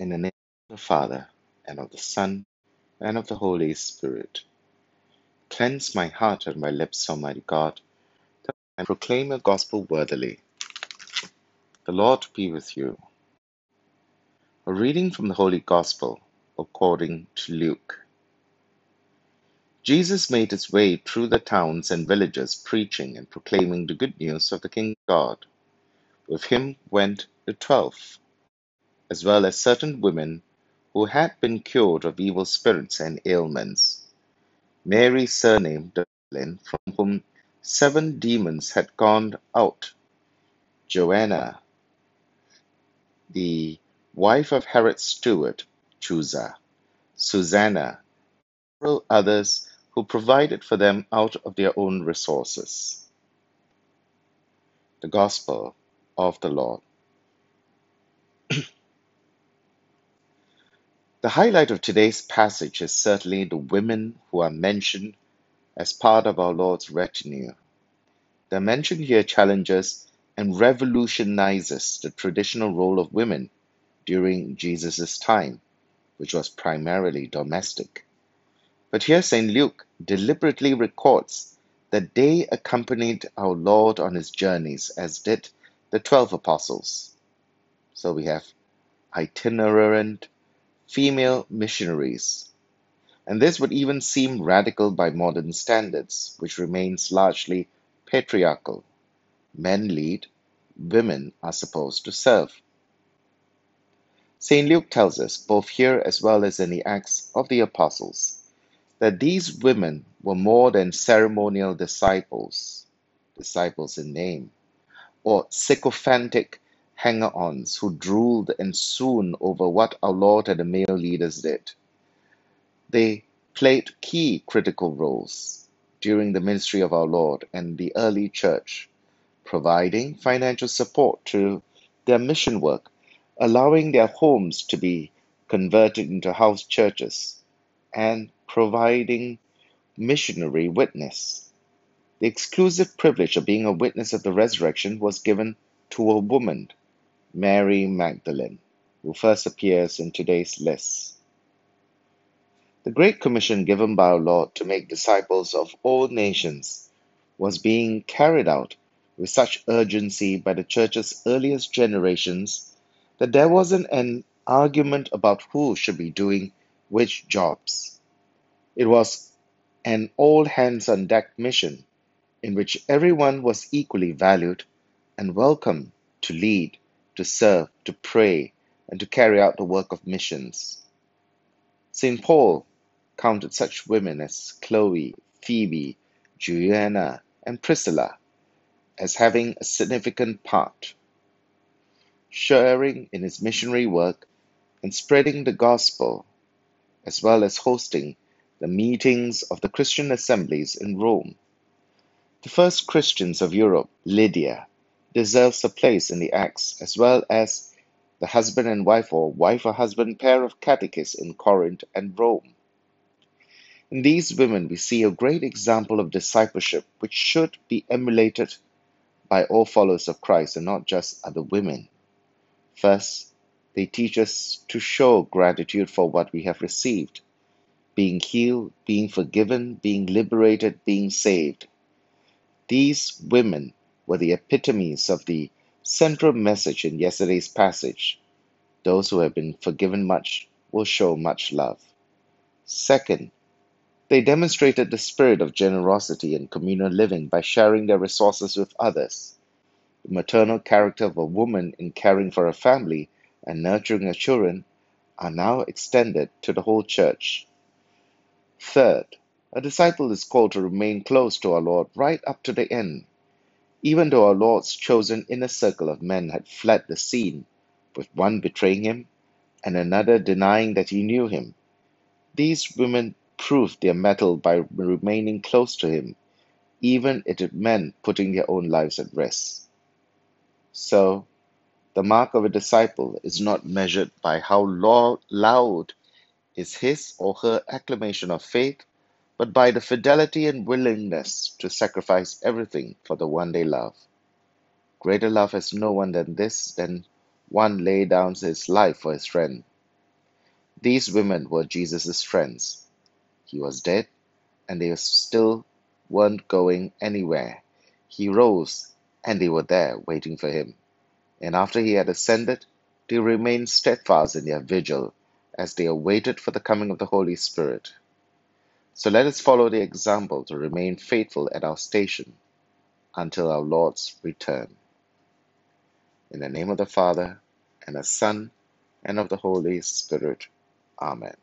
In the name of the Father, and of the Son, and of the Holy Spirit. Cleanse my heart and my lips, Almighty God, that I proclaim your gospel worthily. The Lord be with you. A reading from the Holy Gospel according to Luke. Jesus made his way through the towns and villages, preaching and proclaiming the good news of the King God. With him went the twelve, as well as certain women who had been cured of evil spirits and ailments. Mary, surnamed Magdalene, from whom seven demons had gone out, Joanna, the wife of Herod's steward, Chuza, Susanna, and several others who provided for them out of their own resources. The Gospel of the Lord. The highlight of today's passage is certainly the women who are mentioned as part of our Lord's retinue. Their mention here challenges and revolutionizes the traditional role of women during Jesus' time, which was primarily domestic. But here St. Luke deliberately records that they accompanied our Lord on his journeys, as did the twelve apostles. So we have itinerant female missionaries. And this would even seem radical by modern standards, which remains largely patriarchal. Men lead, women are supposed to serve. St. Luke tells us, both here as well as in the Acts of the Apostles, that these women were more than ceremonial disciples, disciples in name, or sycophantic hanger ons who drooled and swooned over what our Lord and the male leaders did. They played key critical roles during the ministry of our Lord and the early church, providing financial support to their mission work, allowing their homes to be converted into house churches, and providing missionary witness. The exclusive privilege of being a witness of the resurrection was given to a woman Mary Magdalene, who first appears in today's list. The Great Commission given by our Lord to make disciples of all nations was being carried out with such urgency by the Church's earliest generations that there wasn't an argument about who should be doing which jobs. It was an all hands on deck mission in which everyone was equally valued and welcome to lead to serve, to pray, and to carry out the work of missions. St. Paul counted such women as Chloe, Phoebe, Juliana, and Priscilla as having a significant part, sharing in his missionary work and spreading the gospel, as well as hosting the meetings of the Christian assemblies in Rome. The first Christians of Europe, Lydia, deserves a place in the Acts, as well as the husband and wife or wife or husband pair of catechists in Corinth and Rome. In these women, we see a great example of discipleship which should be emulated by all followers of Christ and not just other women. First, they teach us to show gratitude for what we have received being healed, being forgiven, being liberated, being saved. These women were the epitomes of the central message in yesterday's passage. Those who have been forgiven much will show much love. Second, they demonstrated the spirit of generosity and communal living by sharing their resources with others. The maternal character of a woman in caring for a family and nurturing her children are now extended to the whole church. Third, a disciple is called to remain close to our Lord right up to the end even though our Lord's chosen inner circle of men had fled the scene, with one betraying him and another denying that he knew him, these women proved their mettle by remaining close to him, even if it meant putting their own lives at risk. So, the mark of a disciple is not measured by how loud is his or her acclamation of faith but by the fidelity and willingness to sacrifice everything for the one they love. Greater love has no one than this, than one lay down his life for his friend. These women were Jesus' friends. He was dead, and they still weren't going anywhere. He rose, and they were there waiting for him. And after he had ascended, they remained steadfast in their vigil as they awaited for the coming of the Holy Spirit. So let us follow the example to remain faithful at our station until our Lord's return. In the name of the Father, and the Son, and of the Holy Spirit. Amen.